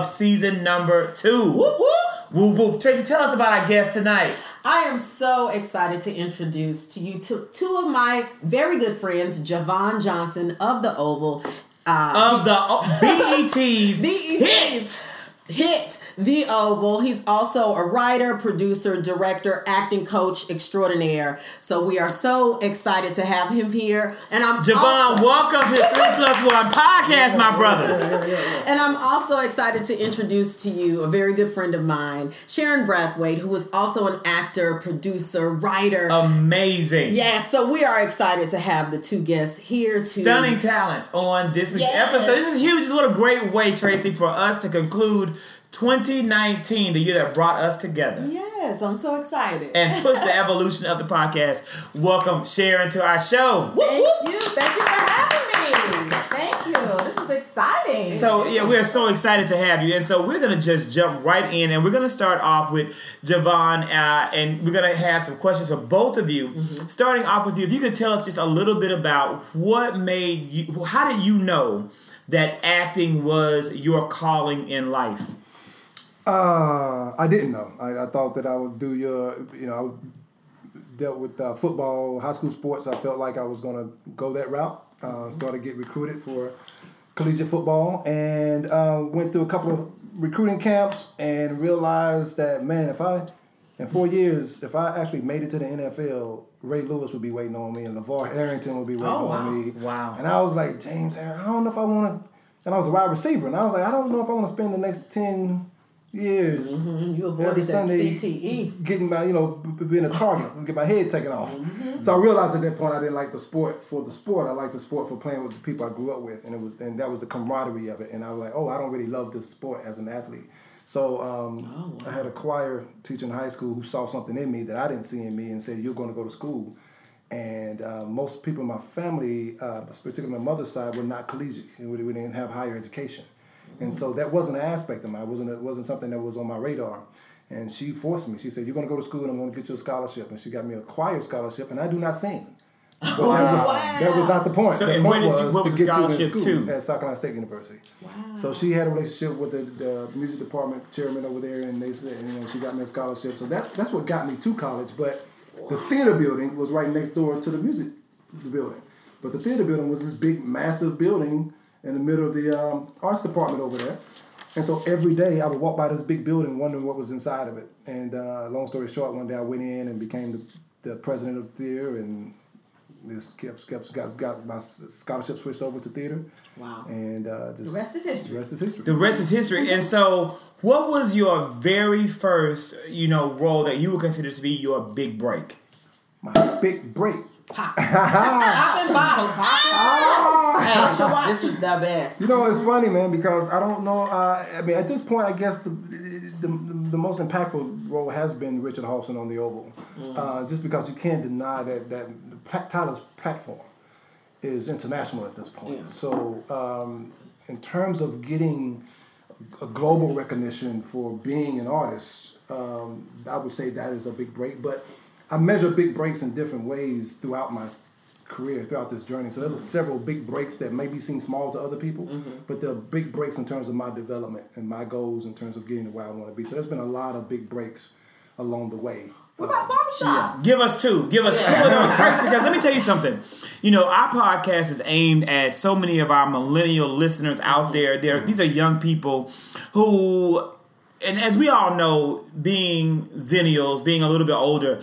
of season number two. Whoop, whoop. Whoop, whoop. Tracy, tell us about our guest tonight. I am so excited to introduce to you two, two of my very good friends, Javon Johnson of the Oval. Uh, Of the oh, BET's BET's hit The Oval. He's also a writer, producer, director, acting coach extraordinaire. So we are so excited to have him here. And I'm Javon, also- welcome to the Three Plus One podcast, my brother. And I'm also excited to introduce to you a very good friend of mine, Sharon Braithwaite, who is also an actor, producer, writer. Amazing. Yes, so we are excited to have the two guests here to Stunning talents on this week's Yes. episode. This is huge. This is what a great way, Tracy, for us to conclude 2019, the year that brought us together. Yes, I'm so excited. And push the evolution of the podcast. Welcome, Sharon, to our show. Whoop, Thank whoop. you. Thank you for having me. Thank you. This is exciting. So yeah, we're so excited to have you, and so we're gonna just jump right in, and we're gonna start off with Javon, uh, and we're gonna have some questions for both of you. Starting off with you, if you could tell us just a little bit about what made you, how did you know that acting was your calling in life? Uh, I didn't know. I, I thought that I would do your, you know, I dealt with uh, football, high school sports. I felt like I was going to go that route. Uh, started to get recruited for collegiate football and uh, went through a couple of recruiting camps and realized that, man, if I, in four years, if I actually made it to the NFL, Ray Lewis would be waiting on me and LaVar Arrington would be waiting Oh, wow. on me. Wow. And I was like, James, I don't know if I want to, and I was a wide receiver, and I was like, I don't know if I want to spend the next 10 years Mhm, You avoided every that Sunday CTE. getting my, you know, being a target, and get my head taken off. Mm-hmm. So I realized at that point I didn't like the sport for the sport. I liked the sport for playing with the people I grew up with, and it was, and that was the camaraderie of it. And I was like, oh, I don't really love this sport as an athlete. So um, Oh, I had a choir teacher in high school who saw something in me that I didn't see in me, and said, "You're going to go to school." And uh, most people in my family, uh, particularly my mother's side, were not collegiate. We didn't have higher education. And so that wasn't an aspect of mine. It wasn't, it wasn't something that was on my radar. And she forced me. She said, You're going to go to school and I'm going to get you a scholarship. And she got me a choir scholarship, and I do not sing. But that, wow. was, that was not the point. So, the and point where did you- was what to was the get you in scholarship school to? at South Carolina State University. Wow. So she had a relationship with the, the music department chairman over there, and they said, you know, she got me a scholarship. So that that's what got me to college. But the theater building was right next door to the music the building. But the theater building was this big, massive building in the middle of the um, arts department over there. And so every day I would walk by this big building wondering what was inside of it. And uh, long story short, one day I went in and became the, the president of the theater and this kept, kept got, got my scholarship switched over to theater. Wow. And uh, just The rest is history. The rest is history. The rest is history. And so, what was your very first, you know, role that you would consider to be your big break? My big break. Pop. Popping bottles. Ah! Hey, this is the best. You know, it's funny, man, because I don't know. Uh, I mean, at this point, I guess the, the the most impactful role has been Richard Hallsen on the Oval, uh, just because you can't deny that that the Pla- Tyler's platform is international at this point. Yeah. So, um, in terms of getting a global recognition for being an artist, um, I would say that is a big break. But I measure big breaks in different ways throughout my career, throughout this journey. So there's a several big breaks that maybe seem small to other people, mm-hmm. but they're big breaks in terms of my development and my goals in terms of getting to where I want to be. So there's been a lot of big breaks along the way. What about barbershop? Give us two. Give us two of those breaks because let me tell you something. You know, our podcast is aimed at so many of our millennial listeners out mm-hmm. there. There, these are young people who, and as we all know, being zennials, being a little bit older,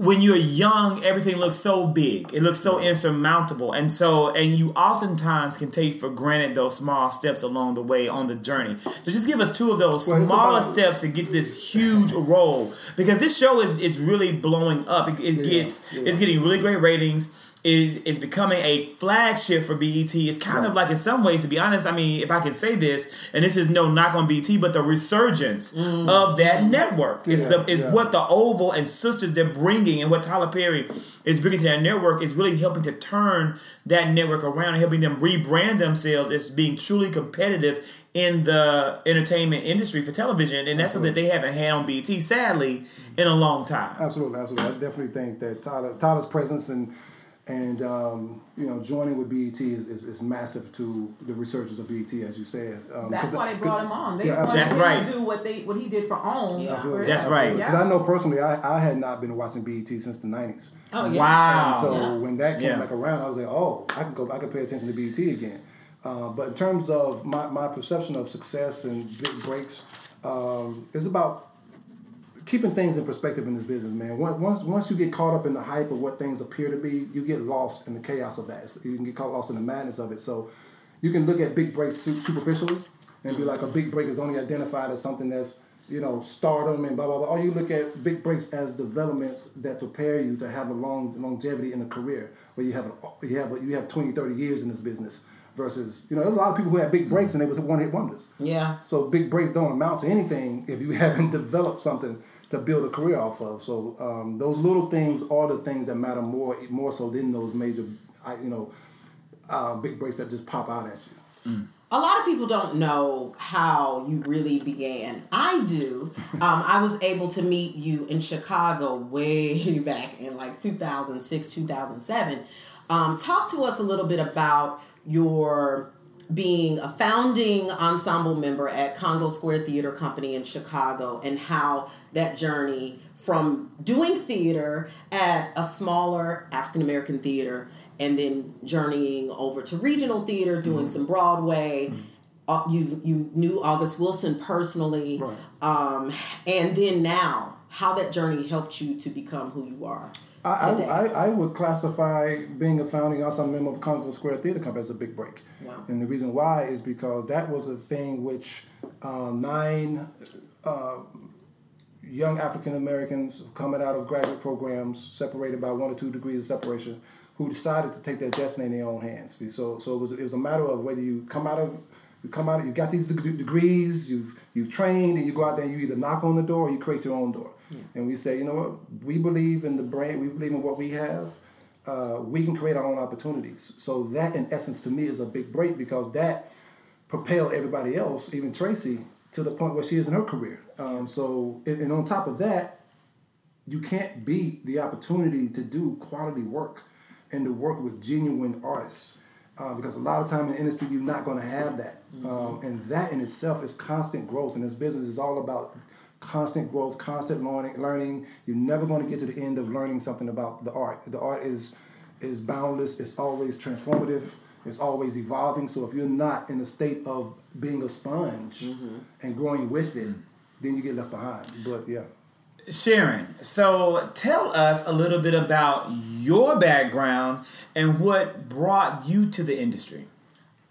when you're young, everything looks so big. It looks so insurmountable. And so, and you oftentimes can take for granted those small steps along the way on the journey. So just give us two of those Well, smaller steps to get to this huge role. Because this show is, is really blowing up. It, it Yeah, gets yeah. it's getting really great ratings. Is is becoming a flagship for BET. It's kind of like in some ways, to be honest. I mean, if I can say this, and this is no knock on BET, but the resurgence mm. of that network is Yeah, the is yeah. what the Oval and Sisters they're bringing, and what Tyler Perry is bringing to that network is really helping to turn that network around and helping them rebrand themselves as being truly competitive in the entertainment industry for television, and that's something they haven't had on BET, sadly, in a long time. Absolutely, absolutely. I definitely think that Tyler, Tyler's presence and And um, you know, joining with BET is, is, is massive to the researchers of BET, as you said. Um, That's 'cause- why they brought him on. They Yeah, That's him right. to do what they what he did for OWN. Yeah. for- That's right. Because Yeah. I know personally, I, I had not been watching BET since the nineties. Oh yeah. Wow. And so Yeah. when that came Yeah. back around, I was like, oh, I can go, I can pay attention to BET again. Uh, but in terms of my, my perception of success and big breaks, um, it's about keeping things in perspective in this business, man. Once once once you get caught up in the hype of what things appear to be, you get lost in the chaos of that. You can get caught lost in the madness of it. So you can look at big breaks superficially and be like, a big break is only identified as something that's you know stardom and blah blah blah. Or you look at big breaks as developments that prepare you to have a long longevity in a career where you have a, you have a, you have 20, 30 years in this business. Versus, you know, there's a lot of people who had big breaks and they was one hit wonders. Yeah. So big breaks don't amount to anything if you haven't developed something to build a career off of. So um, those little things are the things that matter more more so than those major, you know, uh, big breaks that just pop out at you. a lot of people don't know how you really began. I do. Um, I was able to meet you in Chicago way back in like 2006, 2007. Um, talk to us a little bit about your being a founding ensemble member at Congo Square Theater Company in Chicago and how that journey from doing theater at a smaller African American theater and then journeying over to regional theater, doing some Broadway. Uh, you you knew August Wilson personally, Right. um, and then now how that journey helped you to become who you are I. I, I, would classify being a founding ensemble member of Congo Square Theater Company as a big break. Wow. And the reason why is because that was a thing which uh, nine uh, young African Americans coming out of graduate programs, separated by one or two degrees of separation, who decided to take their destiny in their own hands. So, so it was it was a matter of whether you come out of you come out, you got these degrees, you've you've trained, and you go out there and you either knock on the door or you create your own door. And we say, you know what, we believe in the brand, we believe in what we have. Uh, we can create our own opportunities. So that, in essence, to me, is a big break because that propelled everybody else, even Tracy, to the point where she is in her career. Um, so, and, and on top of that, you can't beat the opportunity to do quality work and to work with genuine artists. Uh, because a lot of time in the industry, you're not going to have that. Um, and that in itself is constant growth. And this business is all about constant growth, constant learning. Learning. You're never going to get to the end of learning something about the art. The art is is boundless. It's always transformative. It's always evolving. So if you're not in a state of being a sponge mm-hmm. and growing with it, then you get left behind. But yeah. Sharon, so tell us a little bit about your background and what brought you to the industry.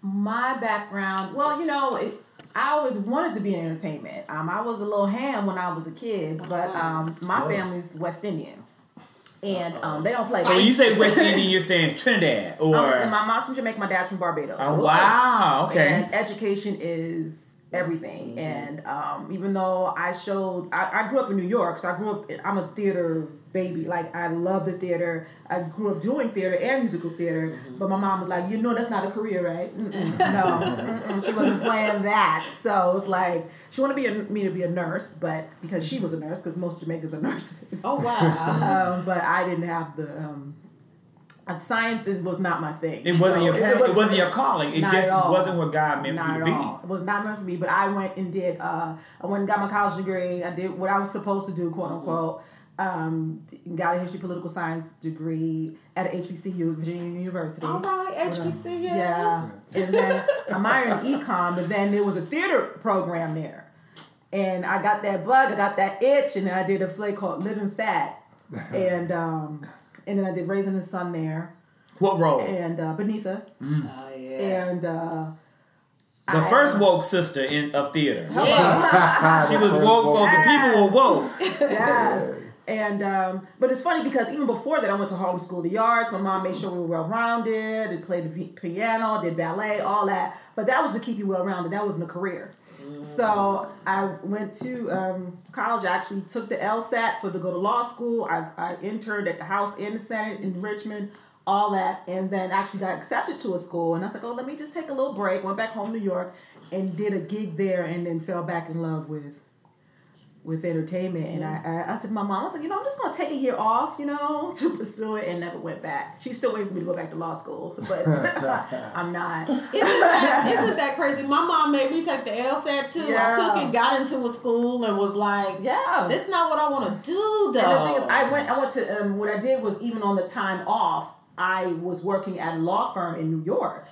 My background, well, you know, it, I always wanted to be in entertainment. Um, I was a little ham when I was a kid, but um, my Nice. family's West Indian, and um, they don't play. So when you say West Indian, you're saying Trinidad or I was- my mom's from Jamaica, my dad's from Barbados. oh, wow, okay. And education is everything. And um, even though I showed, I, I grew up in New York, so I grew up, I'm a theater baby. Like, I love the theater. I grew up doing theater and musical theater. But my mom was like, you know, that's not a career, right? Mm-mm, no. Mm-mm, she wasn't playing that. So it's like, she wanted me, a, me to be a nurse, but because she was a nurse, because most Jamaicans are nurses. Oh wow. Um, but I didn't have the. Um, science was not my thing. It wasn't So your pa- it wasn't your calling. It just wasn't what God meant Not for you to all. It was not meant for me. But I went and did. Uh, I went and got my college degree. I did what I was supposed to do, quote unquote. Um, got a history political science degree at HBCU, Virginia University. All right, HBCU. Yeah. And then I minored in econ, but then there was a theater program there. And I got that bug, I got that itch, and I did a play called Living Fat. And um, and then I did Raisin the Sun there. What role? And uh, Beneatha. Oh yeah. And uh, the first woke sister in of theater. Yeah. She was woke, woke. The people were woke. yeah. And um, but it's funny because even before that, I went to Harlem School of the Arts. My mom made sure we were well rounded. Did played the piano, did ballet, all that. But that was to keep you well rounded. That wasn't a career. So I went to um, college. I actually took the LSAT for to go to law school. I, I interned at the House and the Senate in Richmond, all that, and then actually got accepted to a school. And I was like, oh, let me just take a little break. Went back home to New York and did a gig there, and then fell back in love with with entertainment, and I, I I said to my mom, I said, you know, I'm just gonna take a year off, you know, to pursue it, and never went back. She's still waiting for me to go back to law school, but I'm not. Isn't that isn't that crazy? My mom made me take the LSAT too. I took it, got into a school, and was like, Yeah. "This is not what I want to do, though." And the thing is, I went. I went to. Um, what I did was even on the time off, I was working at a law firm in New York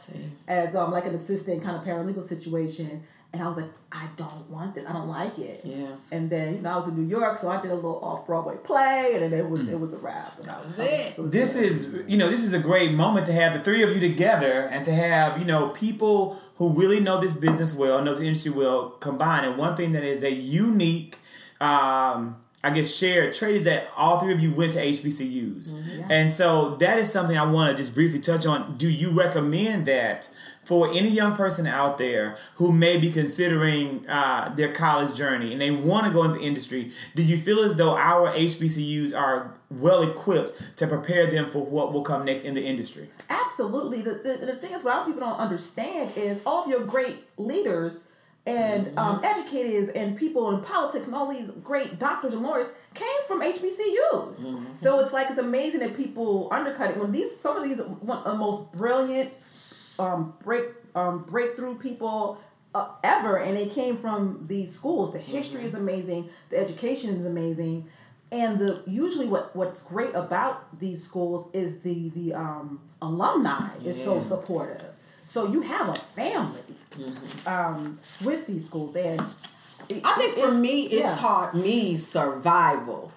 as um like an assistant kind of paralegal situation, and I was like, I don't want this. I don't like it. Yeah. And then you know I was in New York, so I did a little off Broadway play, and then it was it was a wrap. And I was, That's it. was This good. is, you know, this is a great moment to have the three of you together and to have, you know, people who really know this business well, knows the industry well, combine. And one thing that is a unique, um, I guess, shared trait is that all three of you went to HBCUs. And so that is something I want to just briefly touch on. Do you recommend that for any young person out there who may be considering uh, their college journey and they want to go into the industry? Do you feel as though our HBCUs are well equipped to prepare them for what will come next in the industry? Absolutely. The, the, the thing is, what a lot of people don't understand is all of your great leaders and um, educators and people in politics and all these great doctors and lawyers came from HBCUs. So it's like it's amazing that people undercut it when these some of these one the most brilliant um, break um, breakthrough people uh, ever, and they came from these schools. The history is amazing. The education is amazing, and the usually what what's great about these schools is the the um, alumni is so supportive. So you have a family um, with these schools, and it- I think for me, it yeah. taught me survival.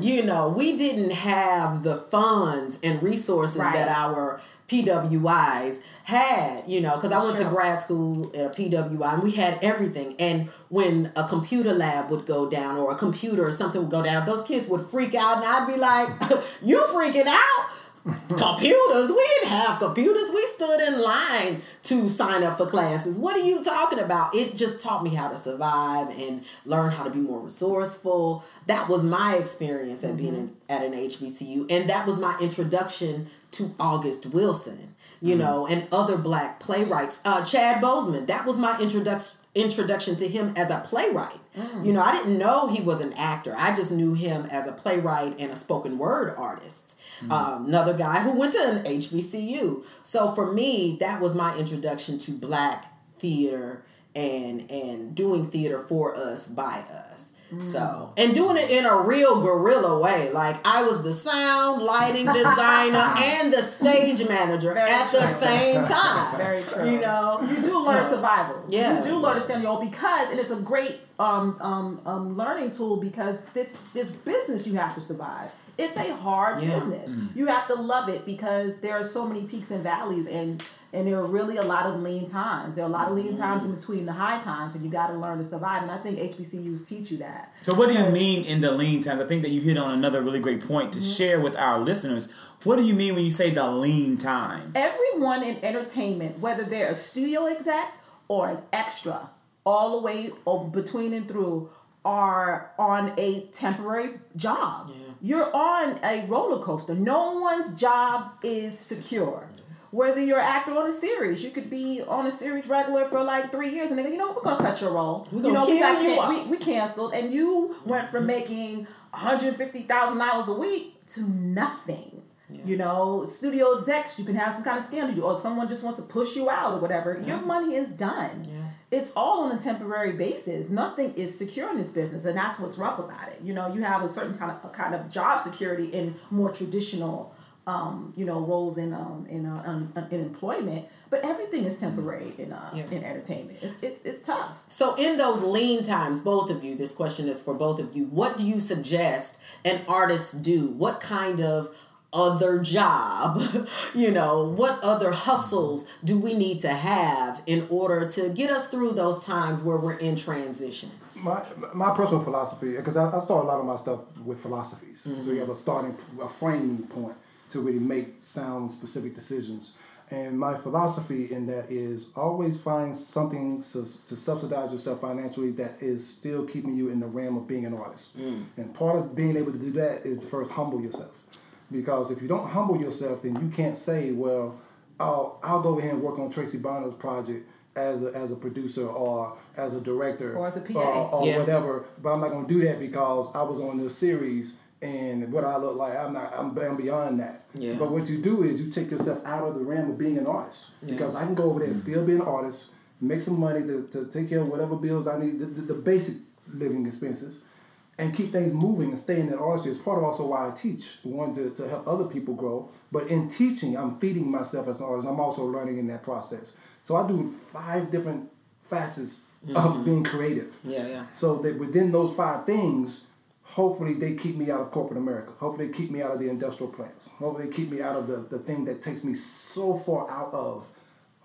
You know, we didn't have the funds and resources Right. that our PWIs had, you know, because I went to grad school at a PWI and we had everything. And when a computer lab would go down or a computer or something would go down, those kids would freak out and I'd be like, You freaking out? computers. We didn't have computers. We stood in line to sign up for classes. What are you talking about? It just taught me how to survive and learn how to be more resourceful. That was my experience at being mm-hmm. in, at an HBCU, and that was my introduction to August Wilson, you know, and other black playwrights. Uh, Chad Boseman. That was my introduction introduction to him as a playwright. You know, I didn't know he was an actor. I just knew him as a playwright and a spoken word artist. Um, another guy who went to an HBCU. So for me, that was my introduction to black theater and and doing theater for us by us. So and doing it in a real guerrilla way. Like I was the sound, lighting designer, and the stage manager Very at the same time. Very true. You know, you do learn survival. Yeah. you do learn to stand your own because, and it's a great um, um, um, learning tool because this this business you have to survive. It's a hard Yeah. business. Mm. You have to love it because there are so many peaks and valleys, and and there are really a lot of lean times. There are a lot of lean times in mm. between the high times, and you got to learn to survive. And I think HBCUs teach you that. So, what do you mean in the lean times? I think that you hit on another really great point to mm-hmm. share with our listeners. What do you mean when you say the lean time? everyone in entertainment, whether they're a studio exec or an extra, all the way between and through, are on a temporary job. You're on a roller coaster. No one's job is secure. Whether you're an actor on a series, you could be on a series regular for like three years, and they go, you know, what, we're gonna cut your role. We're you know, we got can- we, we canceled, and you went from making one hundred fifty thousand dollars a week to nothing. You know, studio execs, you can have some kind of scandal, or someone just wants to push you out or whatever. Your money is done. It's all on a temporary basis. Nothing is secure in this business, and that's what's rough about it. You know, you have a certain kind of kind of job security in more traditional, um, you know, roles in um, in uh, in employment, but everything is temporary in uh, Yeah. in entertainment. It's, it's it's tough. So, in those lean times, both of you, this question is for both of you. What do you suggest an artist do? What kind of other job, you know, what other hustles do we need to have in order to get us through those times where we're in transition? my my personal philosophy because I, I start a lot of my stuff with philosophies. So you have a starting a framing point to really make sound specific decisions. And my philosophy in that is always find something to, to subsidize yourself financially that is still keeping you in the realm of being an artist. Mm. And part of being able to do that is to first humble yourself because if you don't humble yourself then you can't say well oh, I'll go ahead and work on Tracy Bonner's project as a, as a producer or as a director Or as a PA. or, or Yeah. whatever. But I'm not gonna do that because I was on this series and what I look like. I'm not. I'm, I'm beyond that. Yeah. But what you do is you take yourself out of the realm of being an artist because I can go over there and still be an artist, make some money to, to take care of whatever bills I need, the, the, the basic living expenses, and keep things moving and stay in that artistry. It's part of also why I teach. One to, to help other people grow. But in teaching, I'm feeding myself as an artist. I'm also learning in that process. So I do five different facets of mm-hmm. being creative. Yeah, yeah. So that within those five things, hopefully they keep me out of corporate America. Hopefully they keep me out of the industrial plants. Hopefully they keep me out of the, the thing that takes me so far out of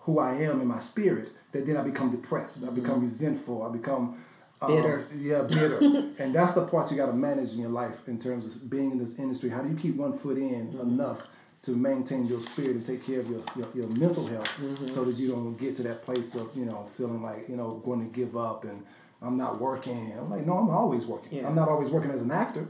who I am in my spirit that then I become depressed. I become mm-hmm. resentful. I become um, Bitter. yeah, bitter. and that's the part you got to manage in your life in terms of being in this industry. How do you keep one foot in enough to maintain your spirit and take care of your, your, your mental health so that you don't get to that place of, you know, feeling like, you know, going to give up and I'm not working. I'm like, no, I'm always working. Yeah. I'm not always working as an actor,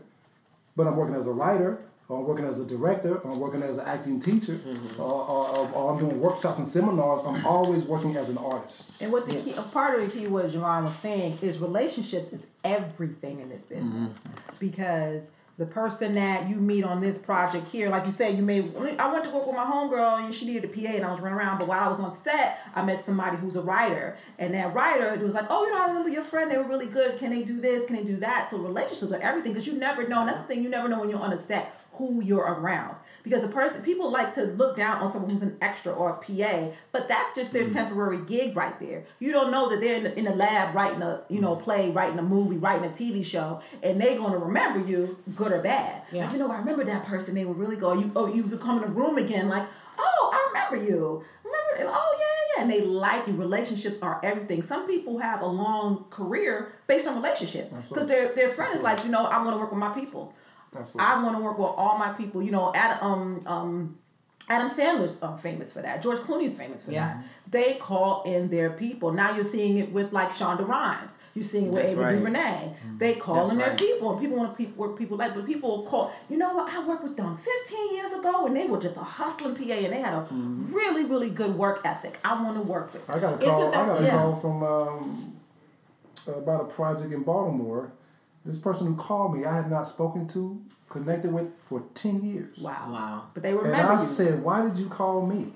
but I'm working as a writer, or I'm working as a director, or I'm working as an acting teacher, or, or, or, or I'm doing workshops and seminars. I'm always working as an artist. And what the key, a part of the key what Javon was saying is relationships is everything in this business mm-hmm. because the person that you meet on this project here, like you said, you may I went to work with my homegirl and she needed a PA and I was running around, but while I was on set, I met somebody who's a writer, and that writer it was like, oh, you know, I remember your friend, they were really good. Can they do this? Can they do that? So relationships are everything because you never know. And that's the thing, you never know when you're on a set who you're around because the person people like to look down on someone who's an extra or a PA, but that's just their hmm. temporary gig right there. You don't know that they're in the, in the lab writing a you know hmm. play, writing a movie, writing a TV show, and they're gonna remember you, good or bad. Yeah. Like, you know, I remember that person. They were really good. You oh, you've come in the room again, like oh, I remember you. Remember? Oh yeah, yeah, yeah. And they like you. Relationships are everything. Some people have a long career based on relationships because their their friend is like, you know, I want to work with my people. Absolutely. I want to work with all my people. You know, Adam, um, um, Adam Sandler's um, famous for that. George Clooney's famous for Yeah. that. They call in their people. Now you're seeing it with like Shonda Rhimes. You're seeing it with That's Ava right. DuVernay. They call That's in their people, and people want to people work people like. But people will call. You know what? I worked with them 15 years ago, and they were just a hustling PA, and they had a really, really good work ethic. I want to work with. I got a call. that- I got a yeah. call from um, about a project in Baltimore. This person who called me, I had not spoken to, connected with for ten years. Wow. Wow. But they And I you. said, "Why did you call me?"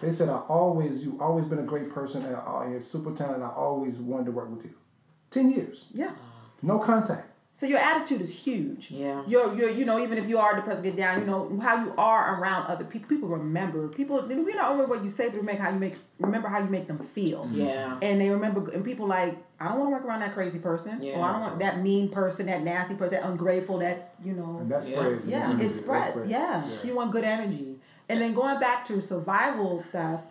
They said, "I always, you've always been a great person and uh, I- you're super talented. I always wanted to work with you." Ten years, yeah. no contact. So your attitude is huge. Yeah. You're, you're, you know, even if you are depressed, get down. You know how you are around other people. People remember. People, we not remember what you say, but remember how you make, remember how you make them feel. Yeah. And they remember, and people like, I don't want to work around that crazy person. Yeah. Or I don't want that mean person, that nasty person, that ungrateful, that you know. And that Yeah. spreads. in Yeah, this it industry. That spreads. Yeah. Yeah. you want good energy. And then going back to survival stuff,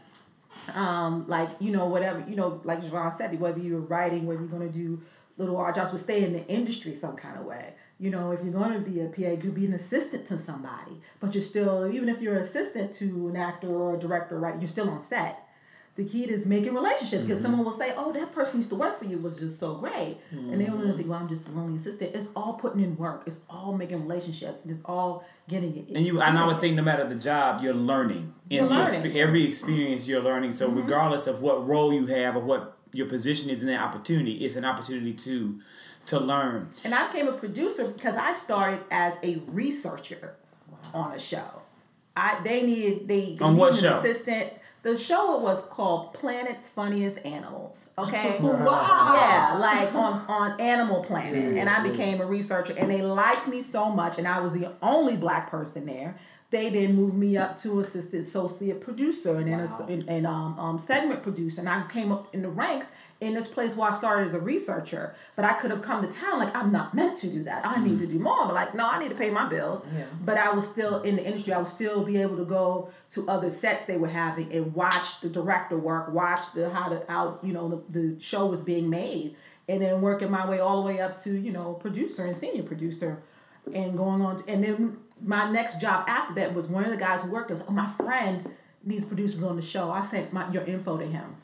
um, like you know whatever you know, like Javon said, whether you're writing, whether you're gonna do little art jobs, but stay in the industry some kind of way. You know, if you're gonna be a PA, you be an assistant to somebody, but you're still even if you're an assistant to an actor or a director, right? You're still on set. The key is making relationships because mm-hmm. someone will say, "Oh, that person used to work for you was just so great," and they don't think, "Well, I'm just a lonely assistant." It's all putting in work. It's all making relationships, and it's all getting it. And you, and I would think no matter the job, you're learning. In You're the learning. expe- every experience, you're learning. So mm-hmm. regardless of what role you have or what your position is in that opportunity, it's an opportunity to to learn. And I became a producer because I started as a researcher on a show. I they needed they, they On what needed an show? assistant. The show was called Planet's Funniest Animals. Okay. Wow. Yeah, like on on Animal Planet, and I became a researcher, and they liked me so much, and I was the only black person there. They then moved me up to assistant associate producer, and then Wow. and, and um, um, segment producer, and I came up in the ranks in this place where I started as a researcher. But I could have come to town like I'm not meant to do that. I need to do more. But like no, I need to pay my bills. Yeah. But I was still in the industry. I would still be able to go to other sets they were having and watch the director work, watch the how the how you know the, the show was being made, and then working my way all the way up to you know producer and senior producer, and going on. To, and then my next job after that was one of the guys who worked. Was oh my friend needs producers on the show. I sent my your info to him.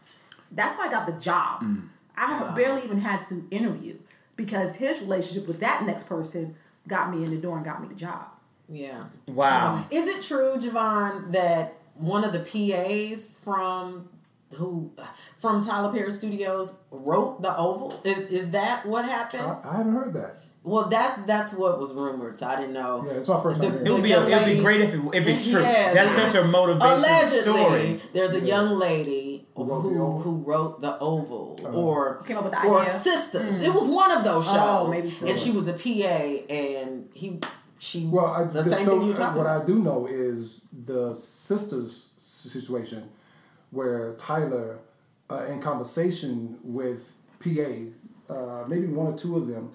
That's how I got the job. Mm. I barely even had to interview because his relationship with that next person got me in the door and got me the job. Yeah. Wow. So, is it true, Javon, that one of the PAs from who from Tyler Perry Studios wrote the Oval. Is is that what happened? I, I haven't heard that. Well, that that's what was rumored. So I didn't know. Yeah, it's my first time The- hearing It would it. be young it would be great if it, if it's true. Yeah, That's such a motivation Allegedly, story. there's a young lady who Who wrote the who, Oval? wrote the Oval Uh-huh. or Came up with the or idea. Sisters. It was one of those shows, Oh, maybe so. and she was a PA, and he she Well, I, the the same sto- thing you talking what about. I do know is the sisters situation where Tyler, uh, in conversation with PA, uh, maybe one or two of them,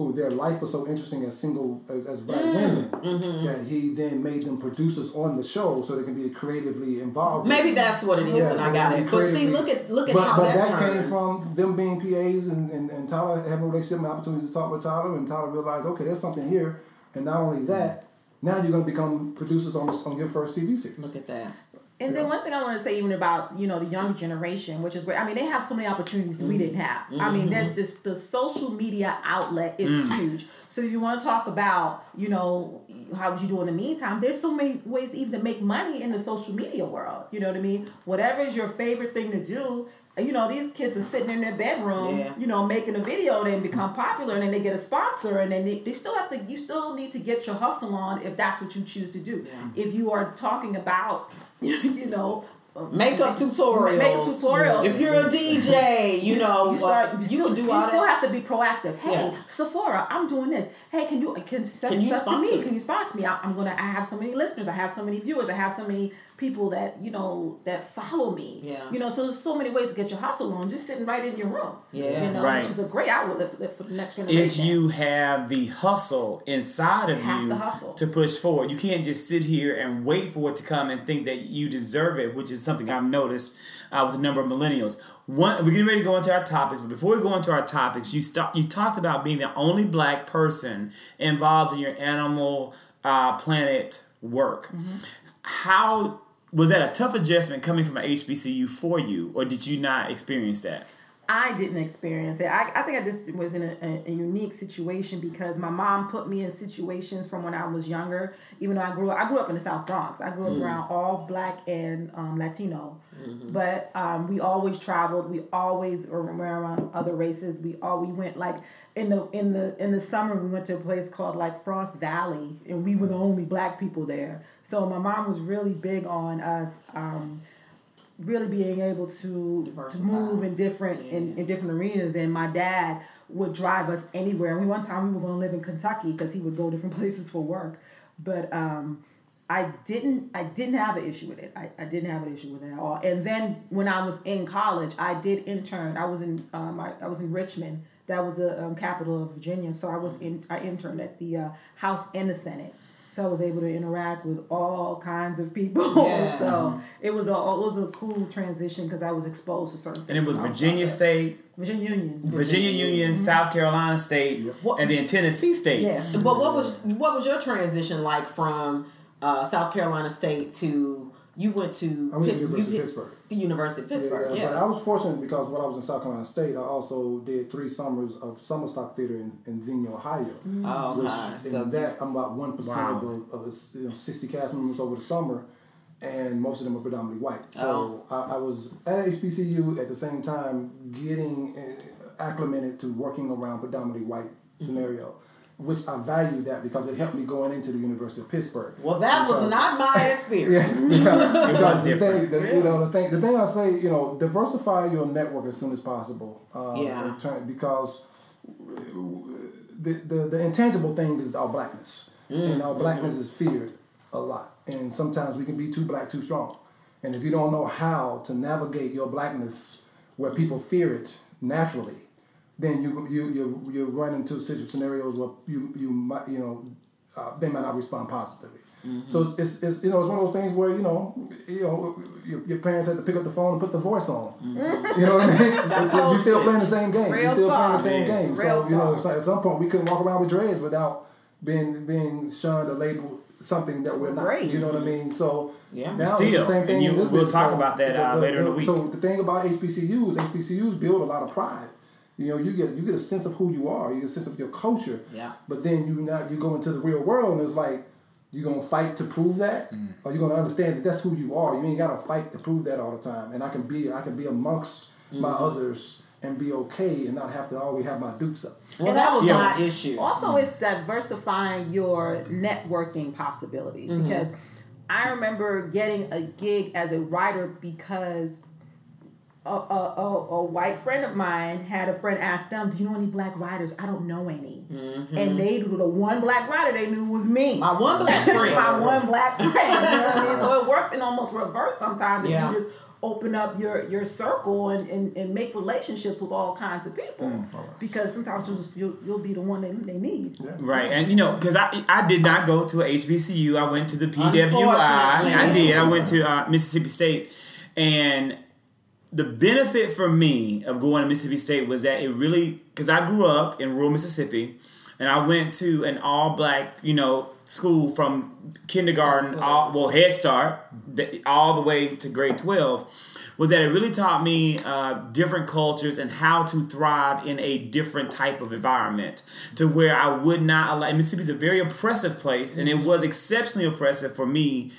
who their life was so interesting as single as, as black Mm, women mm-hmm. that he then made them producers on the show so they can be creatively involved. Maybe that's what it is, Yeah, and I got it. But see, look at look at but, how but that, that, came from them being PAs and, and, and Tyler having a relationship and opportunity to talk with Tyler and Tyler realized, okay, there's something here. And not only that, now you're going to become producers on on your first TV series. Look at that. And then one thing I want to say even about you know the younger generation, which is great. I mean, they have so many opportunities that we didn't have. I mean, mm-hmm. there's this the social media outlet is mm. huge. So if you want to talk about you know how would you do in the meantime, there's so many ways even to make money in the social media world. You know what I mean? Whatever is your favorite thing to do. You know, these kids are sitting in their bedroom, Yeah. you know, making a video, then become popular, and then they get a sponsor, and then they, they still have to, you still need to get your hustle on if that's what you choose to do. If you are talking about, you know, Makeup tutorials. Makeup tutorials. If you're a DJ, you know, you start, uh, you, you, still, can do you still have to be proactive. Hey, Yeah. Sephora, I'm doing this. Hey, can you can send Can you stuff to me? Can you sponsor me? I, I'm gonna. I have so many listeners. I have so many viewers. I have so many people that you know that follow me. Yeah. You know, so there's so many ways to get your hustle on. Just sitting right in your room. Yeah. You know, Right. which is a great outlet for, for the next generation. if you have the hustle inside of You you to hustle. to push forward, you can't just sit here and wait for it to come and think that you deserve it, which is something I've noticed uh, with a number of millennials. One, we're getting ready to go into our topics, but before we go into our topics, you stop. You talked about being the only black person involved in your Animal uh, Planet work. Mm-hmm. How was that a tough adjustment coming from an HBCU for you, or did you not experience that? I didn't experience it. I, I think I just was in a, a, a unique situation because my mom put me in situations from when I was younger. Even though I grew up, I grew up in the South Bronx. I grew up around all black and um, Latino, but um, we always traveled. We always were around other races. We all we went like in the in the in the summer we went to a place called like Frost Valley, and we were the only black people there. So my mom was really big on us. Um, really being able to, Diversify. move in different in, in different arenas and my dad would drive us anywhere and we one time we were going to live in kentucky because he would go different places for work but um, i didn't i didn't have an issue with it I, I didn't have an issue with it at all and then when i was in college i did intern i was in um, I, I was in richmond that was the um, capital of virginia so i was in i interned at the uh, house and the senate so I was able to interact with all kinds of people. Yeah. so it was a it was a cool transition because I was exposed to certain. And it was Virginia there. State, Virginia Union. Virginia Union, South Carolina State, What- and then Tennessee State. Yes, but what was what was your transition like from uh, South Carolina State to you went to I went to Pitt- University of Pittsburgh. The University of Pittsburgh. Yeah, Yeah, But I was fortunate because when I was in South Carolina State, I also did three summers of summer stock theater in, in Xenia, Ohio. Oh, Which, okay. in So- that, I'm about 1% Wow. of, a, of a, you know, 60 cast members over the summer, and most of them are predominantly white. So I, I was at HBCU at the same time getting uh, acclimated to working around predominantly white scenario. Which I value that because it helped me going into the University of Pittsburgh. well, that was not my experience. yeah, because, because the different. thing, the, you know, the thing, the thing I say, you know, diversify your network as soon as possible. Uh, Yeah. turn- because the, the the intangible thing is our blackness, and our blackness is feared a lot, and sometimes we can be too black, too strong, and if you don't know how to navigate your blackness where people fear it naturally, then you you you you run into situ- scenarios where you you might you know uh, they might not respond positively. So it's, it's, it's you know it's one of those things where you know you know your, your parents had to pick up the phone and put the voice on. You know what I mean? It's- old you're still playing the same game. Real you're still playing the same Yes. game. Real so you know talk. it's like at some point we couldn't walk around with dreads without being being shunned or labeled something that we're not. Braids. You know what I mean? So Yeah. now Still, it's the same and you- we'll business. talk So about that, uh, later in the week. So the thing about HBCUs, HBCUs build a lot of pride. You know, you get you get a sense of who you are, you get a sense of your culture. Yeah. But then you not you go into the real world and it's like, you're gonna fight to prove that, Mm. or you're gonna understand that that's who you are. You ain't gotta fight to prove that all the time. And I can be I can be amongst my Mm-hmm. others and be okay and not have to always have my dukes up. Well, that was Yeah. my issue. Also, it's diversifying your networking possibilities because I remember getting a gig as a writer because a, a, a, a white friend of mine had a friend ask them, "Do you know any black writers?" I don't know any, and they the one black writer they knew was me. My one black friend. my one black friend. You know what I mean? So it works in almost reverse sometimes. Yeah. you just open up your your circle and, and, and make relationships with all kinds of people. Because sometimes you'll, just, you'll you'll be the one that they need. Right, and you know, because I I did not go to a HBCU. I went to the PWI. I did. I went to uh, Mississippi State, and the benefit for me of going to Mississippi State was that it really because I grew up in rural Mississippi, and I went to an all black you know school from kindergarten all well Head Start all the way to grade twelve. Was that it really taught me uh, different cultures and how to thrive in a different type of environment to where I would not allow. Mississippi is a very oppressive place, and it was exceptionally oppressive for me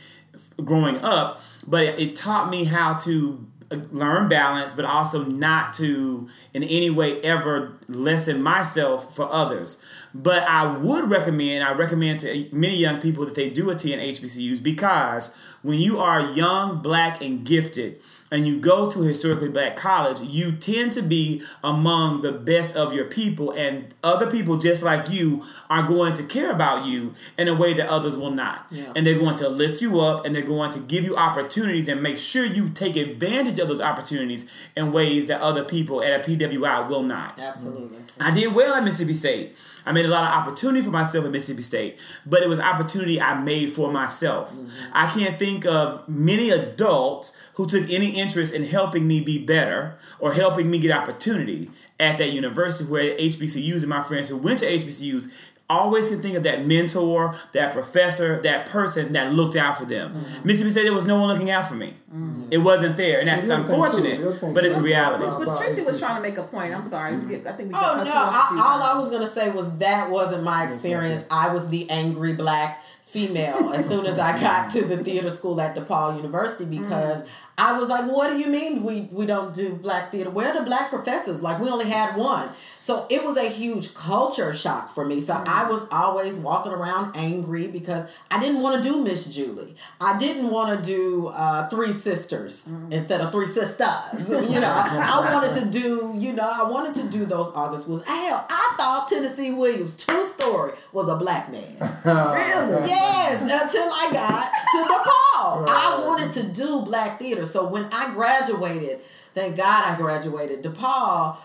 growing up, but it, it taught me how to learn balance, but also not to in any way ever lessen myself for others. But I would recommend, I recommend to many young people that they do attend HBCUs because when you are young, black, and gifted, and you go to a historically black college, you tend to be among the best of your people, and other people just like you are going to care about you in a way that others will not. Yeah. And they're going to lift you up and they're going to give you opportunities and make sure you take advantage of those opportunities in ways that other people at a PWI will not. Absolutely. I did well at Mississippi State. I made a lot of opportunity for myself at Mississippi State, but it was opportunity I made for myself. Mm-hmm. I can't think of many adults who took any interest in helping me be better or helping me get opportunity at that university where HBCUs and my friends who went to HBCUs always can think of that mentor, that professor, that person that looked out for them. Mm-hmm. Mississippi State, there was no one looking out for me. Mm-hmm. It wasn't there, and that's The too, unfortunate, but it's a reality. But Tracy was trying to make a point. I'm sorry. We get- I think we Oh no! cut you off a few I, all I was gonna say was that wasn't my experience. I was the angry black female as soon as I got to the theater school at DePaul University because I was like, "What do you mean we we don't do black theater? Where are the black professors? Like we only had one." So it was a huge culture shock for me. So I was always walking around angry because I didn't want to do Miss Julie. I didn't want to do uh, Three Sisters instead of Three Sisters. You know, I wanted to do, you know, I wanted to do those August was hell. I thought Tennessee Williams, true story, was a black man. Really? Yes, until I got to DePaul. I wanted to do black theater. So when I graduated, thank God I graduated DePaul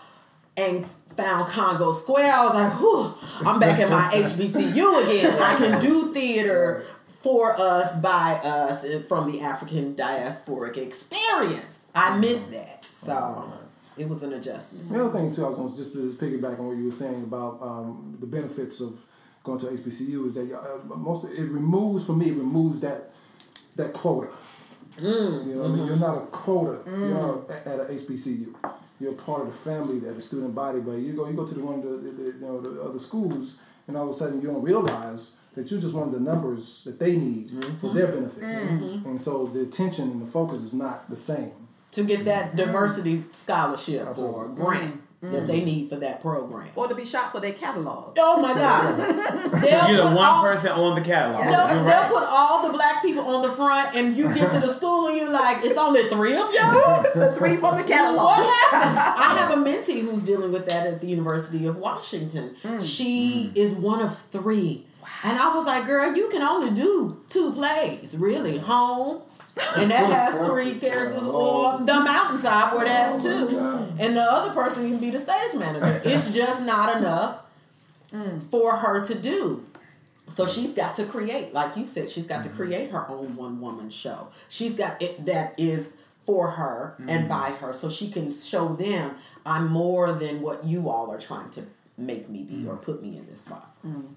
and found Congo Square, I was like, whew, I'm back at my HBCU again. I can do theater for us, by us, and from the African diasporic experience. I mm-hmm. missed that. So mm-hmm. it was an adjustment. The other thing too, I was just to just piggyback on what you were saying about um, the benefits of going to HBCU is that uh, most of, it removes for me it removes that that quota. Mm. You know, what I mean, mm-hmm. you're not a quota. You're at, at a HBCU. You're part of the family, that the student body. But you go, you go to the one of the, the, the you know the other schools, and all of a sudden you don't realize that you're just one of the numbers that they need for mm-hmm. their benefit. Mm-hmm. And so the attention and the focus is not the same. To get that mm-hmm. diversity scholarship or Absolutely. Grant that they mm-hmm. need for that program. Or to be shot for their catalog. Oh my God. They'll You're the one all- person on the catalog. They'll, You're they'll right. put all the black people on the front, and you get to the school and you're like, it's only three of y'all? The three from the catalog. What happened? I have a mentee who's dealing with that at the University of Washington. Hmm. She hmm. is one of three. And I was like, girl, you can only do two plays, really. Home, and that has three characters, or The Mountaintop, where it has two. And the other person can be the stage manager. It's just not enough for her to do. So she's got to create, like you said, she's got to create her own one woman show. She's got it that is for her and by her, so she can show them I'm more than what you all are trying to make me be or put me in this box. Mm.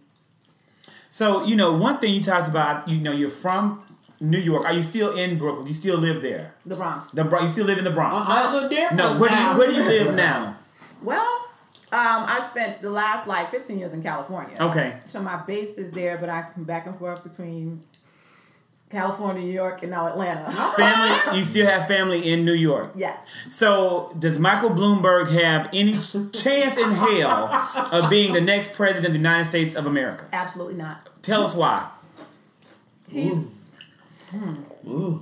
So you know, one thing you talked about, you know, you're from New York. Are you still in Brooklyn? You still live there? The Bronx. The Bronx. you still live in the Bronx? Uh, there's a difference no, where do you where do you live now? Well, Um, I spent the last like 15 years in California. Okay. So my base is there, but I come back and forth between California, New York, and now Atlanta. Family, you still have family in New York. yes. So, does Michael Bloomberg have any chance in hell of being the next president of the United States of America? Absolutely not. Tell us why. He's Ooh. Hmm.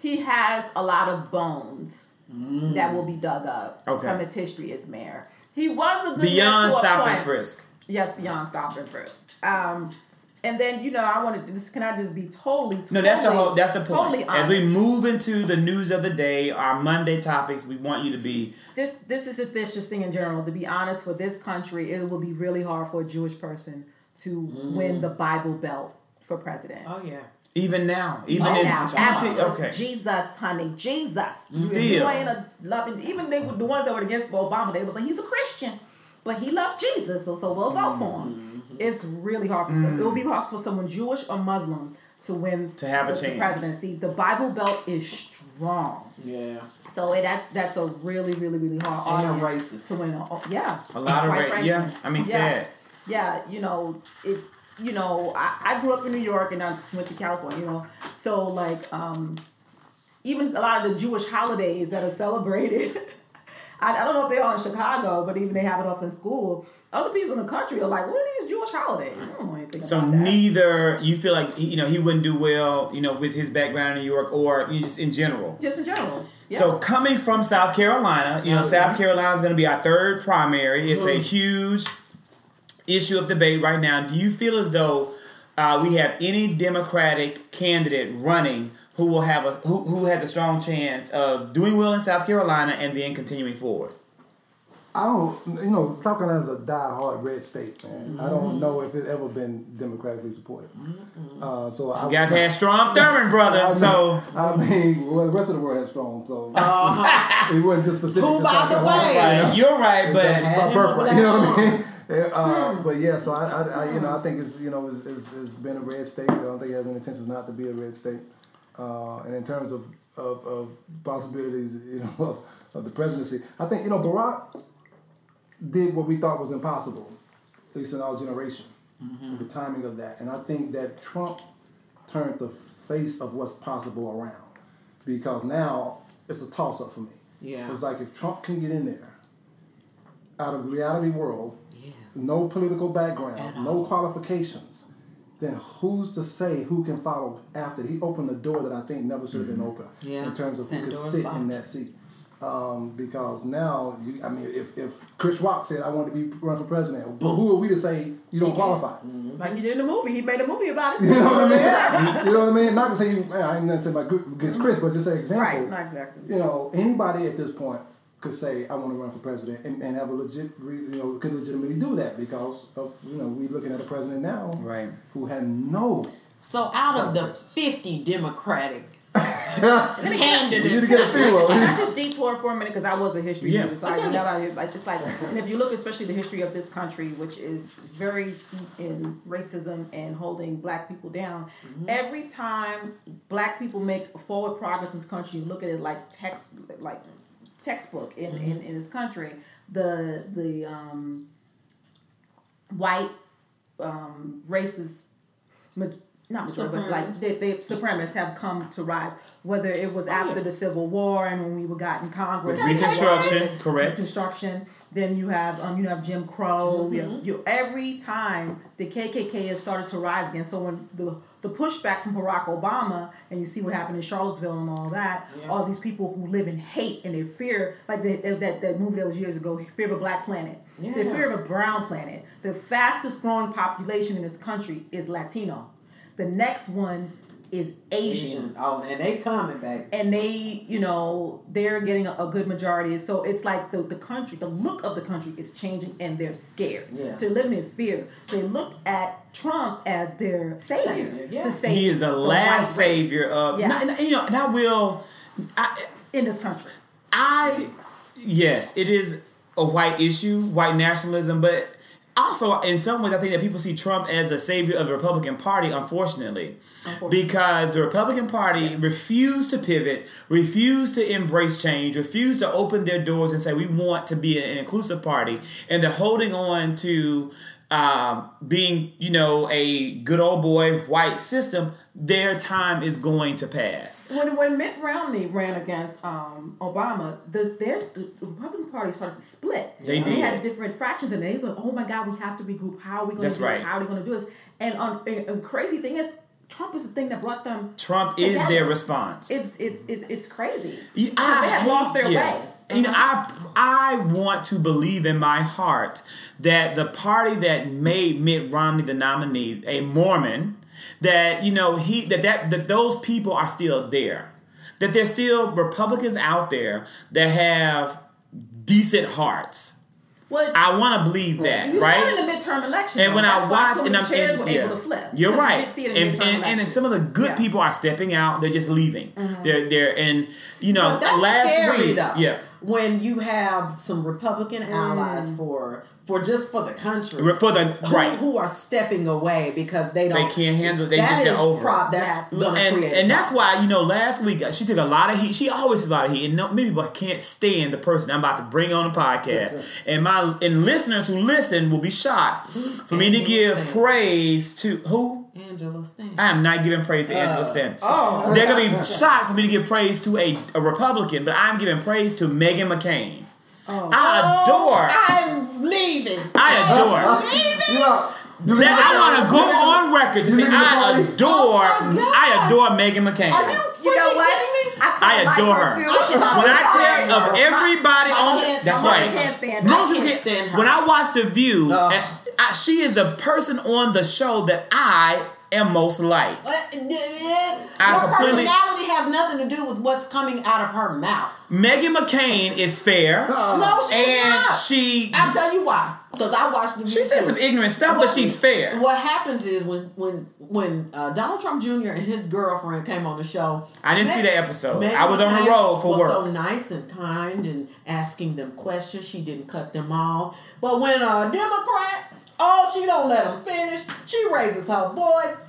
he has a lot of bones mm. that will be dug up Okay. from his history as mayor. He was a good Beyond mayor to a stop and frisk. Yes, beyond stop and frisk. Um, and then you know I wanted to just can I just be totally No, that's the whole. That's the point. Totally As we move into the news of the day, our Monday topics, we want you to be this this is just this just thing in general. To be honest, for this country, it will be really hard for a Jewish person to mm. win the Bible Belt for president. Oh yeah. Even now, even Oh, in now, 20 okay. Jesus, honey, Jesus. Still. You ain't a loving. Even they, the ones that were against Obama, they were like, he's a Christian, but he loves Jesus, so so we'll vote for him. Mm-hmm. It's really hard for some. It will be hard for someone Jewish or Muslim to win To have a the, the chance. presidency. The Bible Belt is strong, Yeah. so it, that's that's a really really really hard And audience racist. to win. Oh, yeah, A lot of race. frankly. Yeah, I mean, Yeah. sad. yeah, you know, it you know, I, I grew up in New York and I went to California, you know. So like um even a lot of the Jewish holidays that are celebrated I, I don't know if they are in Chicago, but even they have it off in school. Other people in the country are like, "What are these Jewish holidays?" I don't know anything So about that. neither you feel like he- you know he wouldn't do well, you know, with his background in New York, or just in general. just in general. Yeah. So coming from South Carolina, you know, Oh, South yeah. Carolina is going to be our third primary. It's a Mhm. huge issue of debate right now. Do you feel as though uh, we have any Democratic candidate running who will have a who, who has a strong chance of doing well in South Carolina and then continuing forward? I don't, you know, South Carolina's a die-hard red state, man. I don't know if it's ever been democratically supported. Uh, so I You guys had Strom Thurmond, brother. So I mean, well, the rest of the world has strong, so Uh-huh. it wasn't just specific. Who to by South the Carolina. way? right, you're right, That's but my birthright. You know what I mean? Hmm. Uh, but yeah, so I, I, I, you know, I think it's, you know, it's, it's, it's been a red state. I don't think it has any intentions not to be a red state. Uh, and in terms of, of, of possibilities, you know, of, of the presidency, I think you know Barack did what we thought was impossible, at least in our generation, Mm-hmm. the timing of that. And I think that Trump turned the face of what's possible around because now it's a toss up for me. Yeah. It's like if Trump can get in there out of the reality world. No political background, no qualifications, then who's to say who can follow after? He opened the door that I think never should have been mm-hmm. open Yeah. in terms of who could sit box. in that seat. Um, because now, you, I mean, if, if Chris Rock said I want to be run for president, but who are we to say you don't qualify? Mm-hmm. like he did in the movie, he made a movie about it. You know what I mean? you know what I mean? Not to say you, I ain't nothing to say about against Chris, but just an example. Right, not exactly. You know, anybody at this point could say I want to run for president and, and have a legit, re, you know, could legitimately do that because of you know we're looking at a president now right. who had no. So out of the fifty Democratic you need to candidates, get a feel Can I just detour for a minute because I was a history Yeah. major, so I know about it. Like it's like, and if you look, especially the history of this country, which is very steeped in racism and holding black people down. Mm-hmm. Every time black people make forward progress in this country, you look at it like text, like textbook in, in, in this country. The the um, white um, racist ma- not majority, but like Supremacists. they, they supremacists have come to rise. Whether it was after the Civil War and when we were got in Congress, With Reconstruction, correct. Reconstruction. Then you have um, you have Jim Crow. Mm-hmm. have, you, every time the KKK has started to rise again. So when the the pushback from Barack Obama and you see what happened in Charlottesville and all that, Yeah. all these people who live in hate and they fear, like the, that that movie that was years ago, Fear of a Black Planet. The fear of a brown planet. The fastest growing population in this country is Latino. The next one is Asian Asian. Oh, and they coming back. and they, you know, they're getting a, a good majority. So it's like the, the country, the look of the country is changing and they're scared. Yeah. So they're living in fear. So they look at Trump as their savior. Savior, yeah. To save He is the the last white race savior of, Yeah. and I- you know, and I will, I, in this country. I, yes, it is a white issue, white nationalism, but also, in some ways, I think that people see Trump as a savior of the Republican Party, unfortunately. Unfortunately. Because the Republican Party refused to pivot, refused to embrace change, refused to open their doors and say, we want to be an inclusive party. And they're holding on to um, being, you know, a good old boy white system. Their time is going to pass. When when Mitt Romney ran against um, Obama, the there's the Republican Party started to split. They did. had different fractions, and they was like, "Oh my God, we have to regroup. How are we going to do right. this? How are we going to do this?" And on and, and crazy thing is, Trump is the thing that brought them. Trump is their response. It's it's it's, it's crazy. Yeah, Because they had lost their yeah. way. You know, Uh-huh. I I want to believe in my heart that the party that made Mitt Romney the nominee, a Mormon, that you know he that that that those people are still there, that there's still Republicans out there that have decent hearts. Well, I want to believe that, you right? in the midterm election. And when I watch, so and I'm chairs and, were yeah, able to flip. you're right. didn't see it in And, midterm and, and, some of the good Yeah. Mm-hmm. people are stepping out. They're just leaving. They're they're and you know that's last scary week, though. yeah. When you have some Republican allies Mm. for for just for the country, for the- who, right. who are stepping away because they don't they can't handle- they that just get is over it. prob- that's Yes. gonna and create and that's why you know last week uh, she took a lot of heat. She always takes a lot of heat, and no, many people can't stand the person I'm about to bring on the podcast. and my and listeners who listen will be shocked for me to give Stanton. praise to who Angela Stanton. I am not giving praise to Angela Uh, Stanton. Oh. They're gonna be shocked for me to give praise to a, a Republican, but I'm giving praise to Meghan McCain. Oh. I adore. Oh, I'm leaving. I adore. You know, you That I want to party? go on record to say oh I adore. Oh. I adore Meghan McCain. Are you You know what? kidding me? I kinda adore like her. too. I When I tell her. of everybody I on, can't that's right. her. can't stand Most her. I can't stand her. When I watch The View, eh, I, she is the person on the show that I am most like. D- I Her completely- personality has nothing to do with what's coming out of her mouth. Meghan McCain is fair, No, she's and not. she I'll tell you why. Because I watched the she said some ignorant stuff, but she's fair. What happens is when when when uh, Donald Trump Jr. and his girlfriend came on the show. I didn't see Meg- that episode. Meghan I was on the McCain road for was work. So nice and kind and asking them questions. She didn't cut them off. But when a Democrat, oh, she don't let them finish. She raises her voice.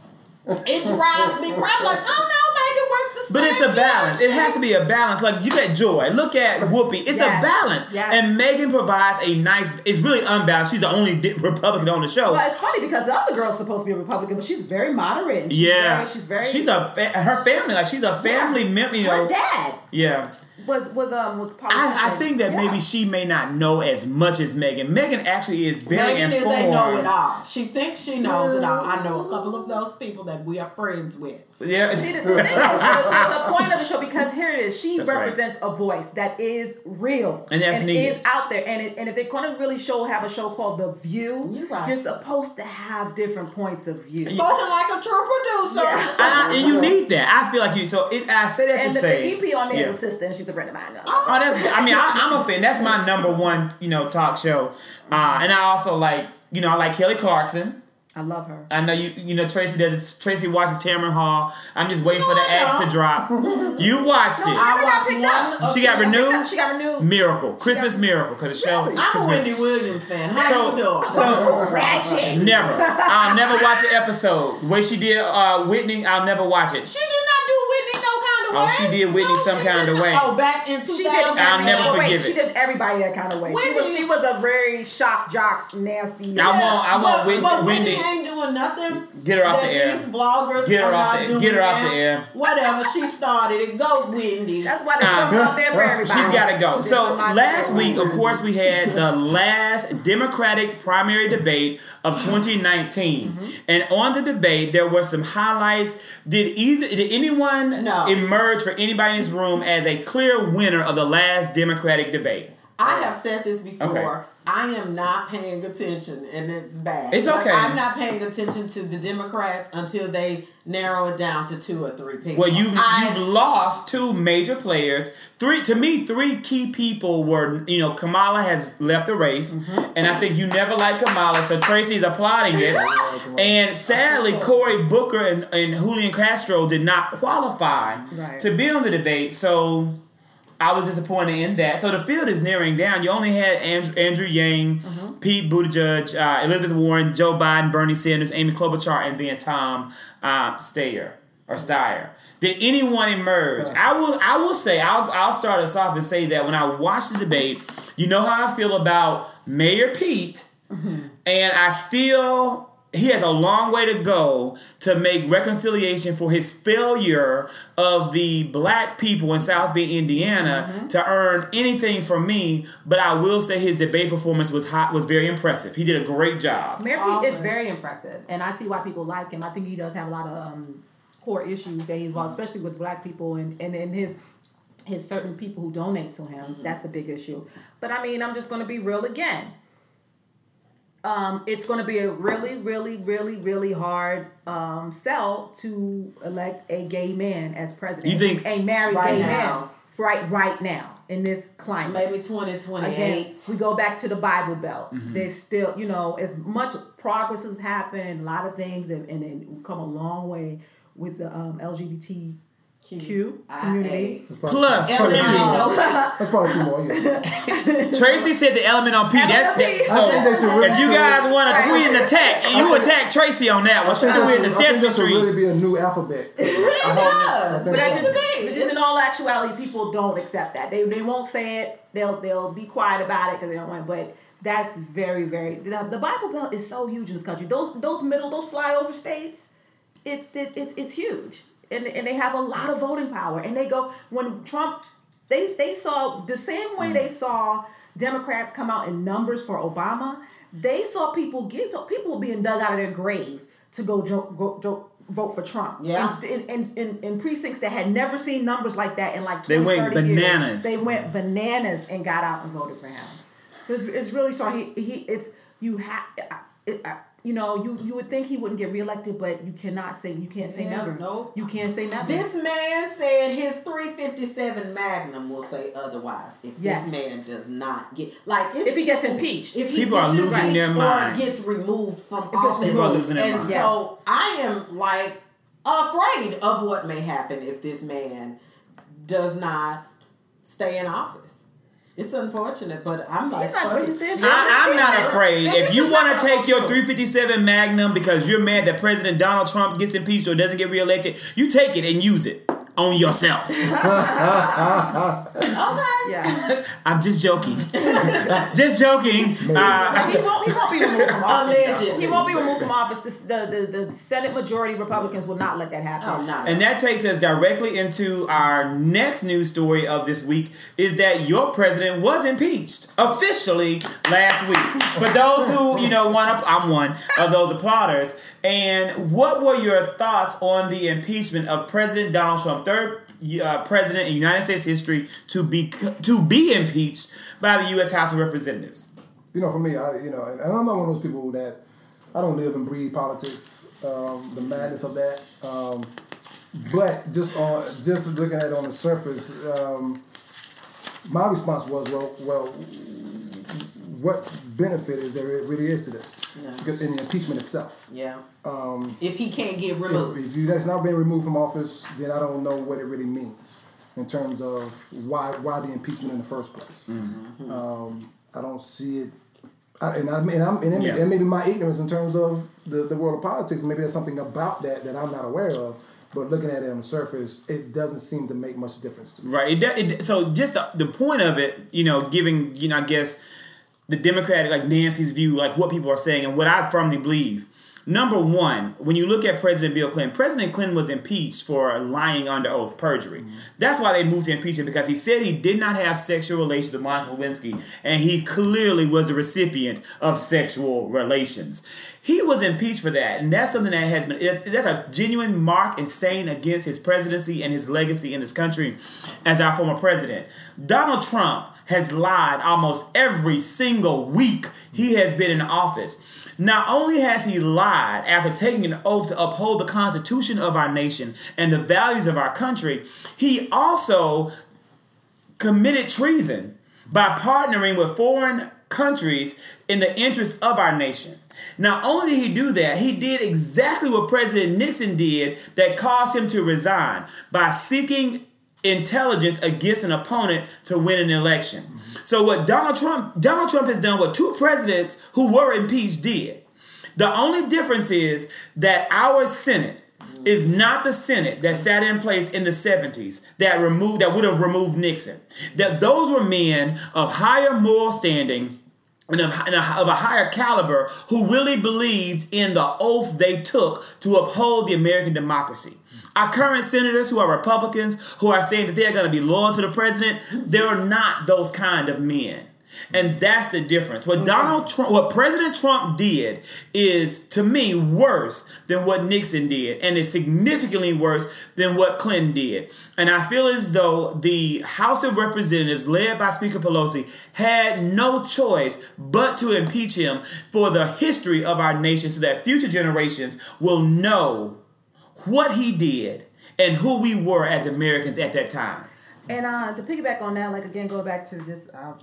It drives me crazy. I'm like, oh no, Meghan, where's the But it's a same balance. It has to be a balance. Like you at Joy, look at Whoopi. It's Yes. a balance. Yes. And Meghan provides a nice. It's really unbalanced. She's the only Republican on the show. But it's funny because the other girl's supposed to be a Republican, but she's very moderate. and She's yeah, very, she's very. She's a her family. Like she's a family member. You Her dad Yeah. Was was um was politician. I, I think that Yeah. maybe she may not know as much as Meghan. Meghan actually is very Meghan is informed. a know it all. She thinks she knows it all. I know a couple of those people that we are friends with. Yeah. See, the, the thing is, the, the point of the show, because here it is, she That's right. represents a voice that is real And that's and needed. is out there. And, it, and if they're going to really show, have a show called The View, You're right. you're supposed to have different points of view. Spoken like a true producer. Yeah. I, and you need that. I feel like you. So it, I say that And to the, say. the EP on there yeah. is a sister, and she's a friend of mine. Oh, that's. I mean, I, I'm a fan. That's my number one, you know, talk show. Uh, and I also like, you know, I like Kelly Clarkson. I love her. I know you. You know, Tracey does it. Tracey watches Tamron Hall. I'm just waiting No, for the I axe to drop. You watched No, it. I Tamron watched one. up. of She got renewed? She got renewed. Miracle, Christmas miracle, because the show. Really? I'm a Wendy Williams fan. How So- you doing? so- Ratchet. Never. I'll never watch an episode. The way she did uh, Whitney, I'll never watch it. she did not do Whitney no kind of Oh, she did Whitney No, some kind of didn't. way. Oh, back in 2000. She did I'll never forgive wait, forgive She did everybody that kind of way. She was, she was a very shock jock, nasty. I want- I want but, Whitney- but Whitney Wendy- ain't doing nothing. Get her off that the air. These bloggers Get her are off not the- doing get her off the air. Whatever. She started it. Go, Wendy. That's why there's something out there for everybody. She's got to go. There's So last week, of course, we had the last Democratic primary debate of 2019, Mm-hmm. and on the debate there were some highlights. Did either did anyone No. emerge for anybody in this room as a clear winner of the last Democratic debate? I have said this before. Okay. I am not paying attention, and it's bad. It's Like, okay. I'm not paying attention to the Democrats until they narrow it down to two or three people. Well, you've I, you've lost two major players. Three to me, three key people were you know Kamala has left the race, Mm-hmm. and I think you never liked Kamala, so Tracey's applauding it. and sadly, Cory Booker and, and Julian Castro did not qualify Right. to be on the debate. So I was disappointed in that. So the field is narrowing down. You only had Andrew, Andrew Yang, Pete Buttigieg, uh, Elizabeth Warren, Joe Biden, Bernie Sanders, Amy Klobuchar, and then Tom uh, Steyer or Steyer. Did anyone emerge? I will. I will say. I'll. I'll start us off and say that when I watched the debate, you know how I feel about Mayor Pete, and I still. He has a long way to go to make reconciliation for his failure of the black people in South Bend, Indiana, to earn anything from me. But I will say his debate performance was hot, was very impressive. He did a great job. Mayor Pete is very impressive, and I see why people like him. I think he does have a lot of um, core issues that he's involved, especially with black people and and, and his his certain people who donate to him. That's a big issue. But I mean, I'm just going to be real again. Um, it's going to be a really, really, really, really hard um, sell to elect a gay man as president. You think- a married Right gay now. man right right now in this climate? Maybe 2028. We go back to the Bible Belt. Mm-hmm. There's still, you know, as much progress has happened, a lot of things, and, and it come a long way with the um, LGBTQ community. That's probably- Plus, that's probably a more. That's probably a few more. Yeah. Tracey said the element on P. That, Element that- so I think they should really if you guys want to tweet and attack, and you attack Tracey on that one. I She think do it in this the should- I think Sesame this should Street. really be a new alphabet. It does. But But I just, to be. but just in all actuality, people don't accept that. They, they won't say it. They'll they'll be quiet about it because they don't want. But that's very very. The, the Bible Belt is so huge in this country. Those those middle those flyover states, it, it it's it's huge, and and they have a lot of voting power. And they go when Trump, they they saw the same way they mm. saw. Democrats come out in numbers for Obama. They saw people get people being dug out of their grave to go, jo- go, vote for Trump. Yeah. In, in, in, in precincts that had never seen numbers like that in like 20, They went 30 years. bananas. They went bananas and got out and voted for him. So it's, it's really strong. He, he it's you have it, I- you know you you would think he wouldn't get reelected, but you cannot say you can't say Yeah, never. nope. You can't say never. This man said his 357 Magnum will say otherwise if Yes. this man does not get like it's, if he gets impeached. if he People are losing impeached their mind. gets removed from gets office. People are losing their and mind. so I am like afraid of what may happen if this man does not stay in office. It's unfortunate, but I'm like, not fuck it. president. I, I'm not afraid. If you want to take your 357 Magnum because you're mad that President Donald Trump gets impeached or doesn't get reelected, you take it and use it on yourself. Okay. Yeah. I'm just joking. just joking. Uh, he won't. He won't be removed from office. Allegedly. He won't be removed from office. The, the, the, the Senate majority Republicans will not let that happen. Oh, no. And that takes us directly into our next news story of this week is that your president was impeached officially last week. For those who, you know, one I'm one of those applauders. And what were your thoughts on the impeachment of President Donald Trump, third uh, president in United States history to be to be impeached by the US House of Representatives? you know, for me, I you know, and I'm not one of those people that I don't live and breathe politics, um, the madness of that. Um, but just on just looking at it on the surface, um, my response was, well, well, what benefit is there really is to this Yeah. In the impeachment itself? Yeah. if he can't get removed. If, if you that's not been removed from office, then I don't know what it really means in terms of why why the impeachment in the first place. Mm-hmm. Um, I don't see it. I, and I and, I'm, and, it may- Yeah. and maybe my ignorance in terms of the, the world of politics, maybe there's something about that that I'm not aware of. But looking at it on the surface, it doesn't seem to make much difference to me. Right. It, do- it, so just the, the point of it, you know, giving, you know, I guess the Democratic, like Nancy's view, like what people are saying and what I firmly believe. Number one, when you look at President Bill Clinton, President Clinton was impeached for lying under oath, perjury. Mm-hmm. That's why they moved to impeach him because he said he did not have sexual relations with Monica Lewinsky, and he clearly was a recipient of sexual relations. He was impeached for that, and that's something that has been that's a genuine mark and stain against his presidency and his legacy in this country as our former president. Donald Trump has lied almost every single week he has been in office. Not only has he lied after taking an oath to uphold the Constitution of our nation and the values of our country, he also committed treason by partnering with foreign countries in the interest of our nation. Not only did he do that, he did exactly what President Nixon did that caused him to resign by seeking intelligence against an opponent to win an election. So what Donald Trump Donald Trump has done what two presidents who were impeached did. The only difference is that our Senate is not the Senate that sat in place in the 70s that removed that would have removed Nixon. That those were men of higher moral standing and of, a higher caliber who really believed in the oaths they took to uphold the American democracy. Our current senators who are Republicans, who are saying that they are going to be loyal to the president, they're not those kind of men. And that's the difference. What Donald Trump, what President Trump did is to me worse than what Nixon did, and it's significantly worse than what Clinton did. And I feel as though the House of Representatives, led by Speaker Pelosi, had no choice but to impeach him for the history of our nation so that future generations will know what he did and who we were as Americans at that time. And uh, to piggyback on that, like again, go back to this uh,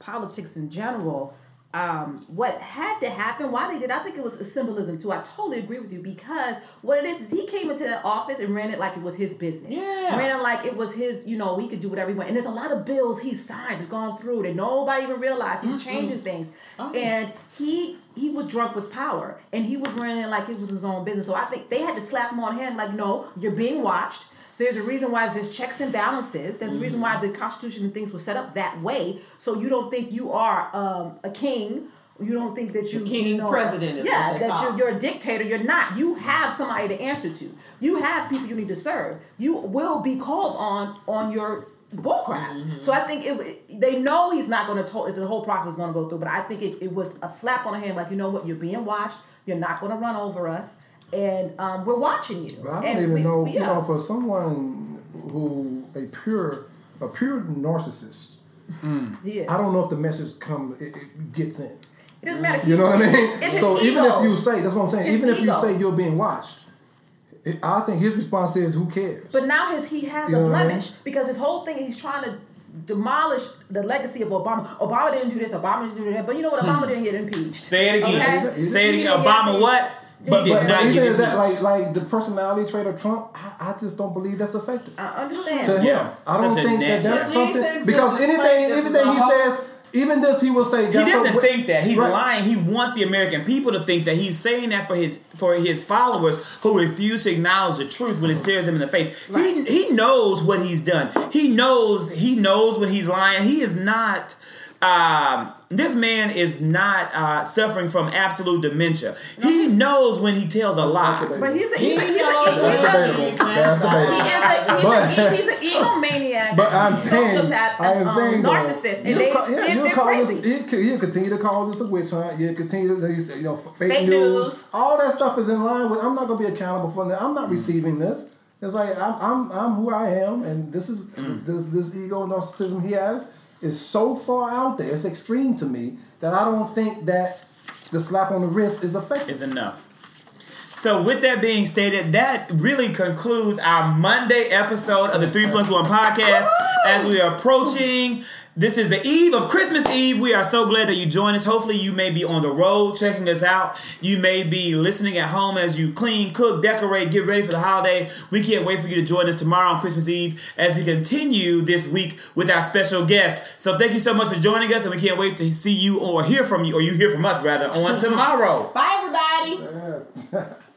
politics in general. Um, what had to happen, why they did, I think it was a symbolism too. I totally agree with you because what it is is he came into that office and ran it like it was his business. Yeah. Ran it like it was his, you know, he could do whatever he wanted. And there's a lot of bills he signed, he's gone through that nobody even realized. He's changing things. Oh. And he he was drunk with power and he was running like it was his own business. So I think they had to slap him on the hand like, no, you're being watched. There's a reason why there's checks and balances. There's a reason why the Constitution and things were set up that way. So you don't think you are um, a king. You don't think that you king you know, president is yeah that you're, you're a dictator. You're not. You have somebody to answer to. You have people you need to serve. You will be called on on your bullcrap. So I think it. They know he's not going to. To- the whole process is going to go through. But I think it, it was a slap on the hand. Like you know what, you're being watched. You're not going to run over us, and um, we're watching you. But I don't And even we- know, we- you yeah. know, for someone who a pure, a pure narcissist, He is. I don't know if the message come it, it gets in. It doesn't matter. You know what I mean? It's his so even ego. if you say that's what I'm saying, His even if you say you're being watched, it, I think his response is, "Who cares?" But now his he has You a know what I mean? blemish because his whole thing he's trying to demolish the legacy of Obama. Obama didn't do this. Obama didn't do that. But you know what? Obama didn't get impeached. Say it again. Okay? Say it again. Obama what? He But, did but, but even that, impeached. like like the personality trait of Trump, I, I just don't believe that's effective. I understand. to him. Yeah, I don't such think that that's But something because anything fake, this anything he says, even this he will say. he doesn't some- think that he's Right. lying. He wants the American people to think that he's saying that for his for his followers who refuse to acknowledge the truth when it stares him in the face. Right. He he knows what he's done. He knows he knows when he's lying. He is not. Um, this man is not uh, suffering from absolute dementia. He knows when he tells a lie. But he's a He he's a, he's knows he's what a, That's he's debatable. He is a, he's, he's an egomaniac. But I'm saying, I am um, saying, though, narcissist, and you'll they, call, yeah, they're, you'll call crazy. this. He'll, he'll continue to call this a witch hunt. You'll continue to, you know, fake, Fake news. news. All that stuff is in line with. I'm not going to be accountable for that. I'm not receiving this. It's like I'm, I'm, I'm who I am, and this is this, this ego narcissism he has is so far out there. It's extreme to me that I don't think that the slap on the wrist is effective. is enough. So, with that being stated, that really concludes our Monday episode of the Three Plus One podcast. As we are approaching, this is the eve of Christmas Eve. We are so glad that you join us. Hopefully, you may be on the road checking us out. You may be listening at home as you clean, cook, decorate, get ready for the holiday. We can't wait for you to join us tomorrow on Christmas Eve as we continue this week with our special guest. So, thank you so much for joining us, and we can't wait to see you or hear from you, or you hear from us rather, on tomorrow. Bye, everybody. Yeah.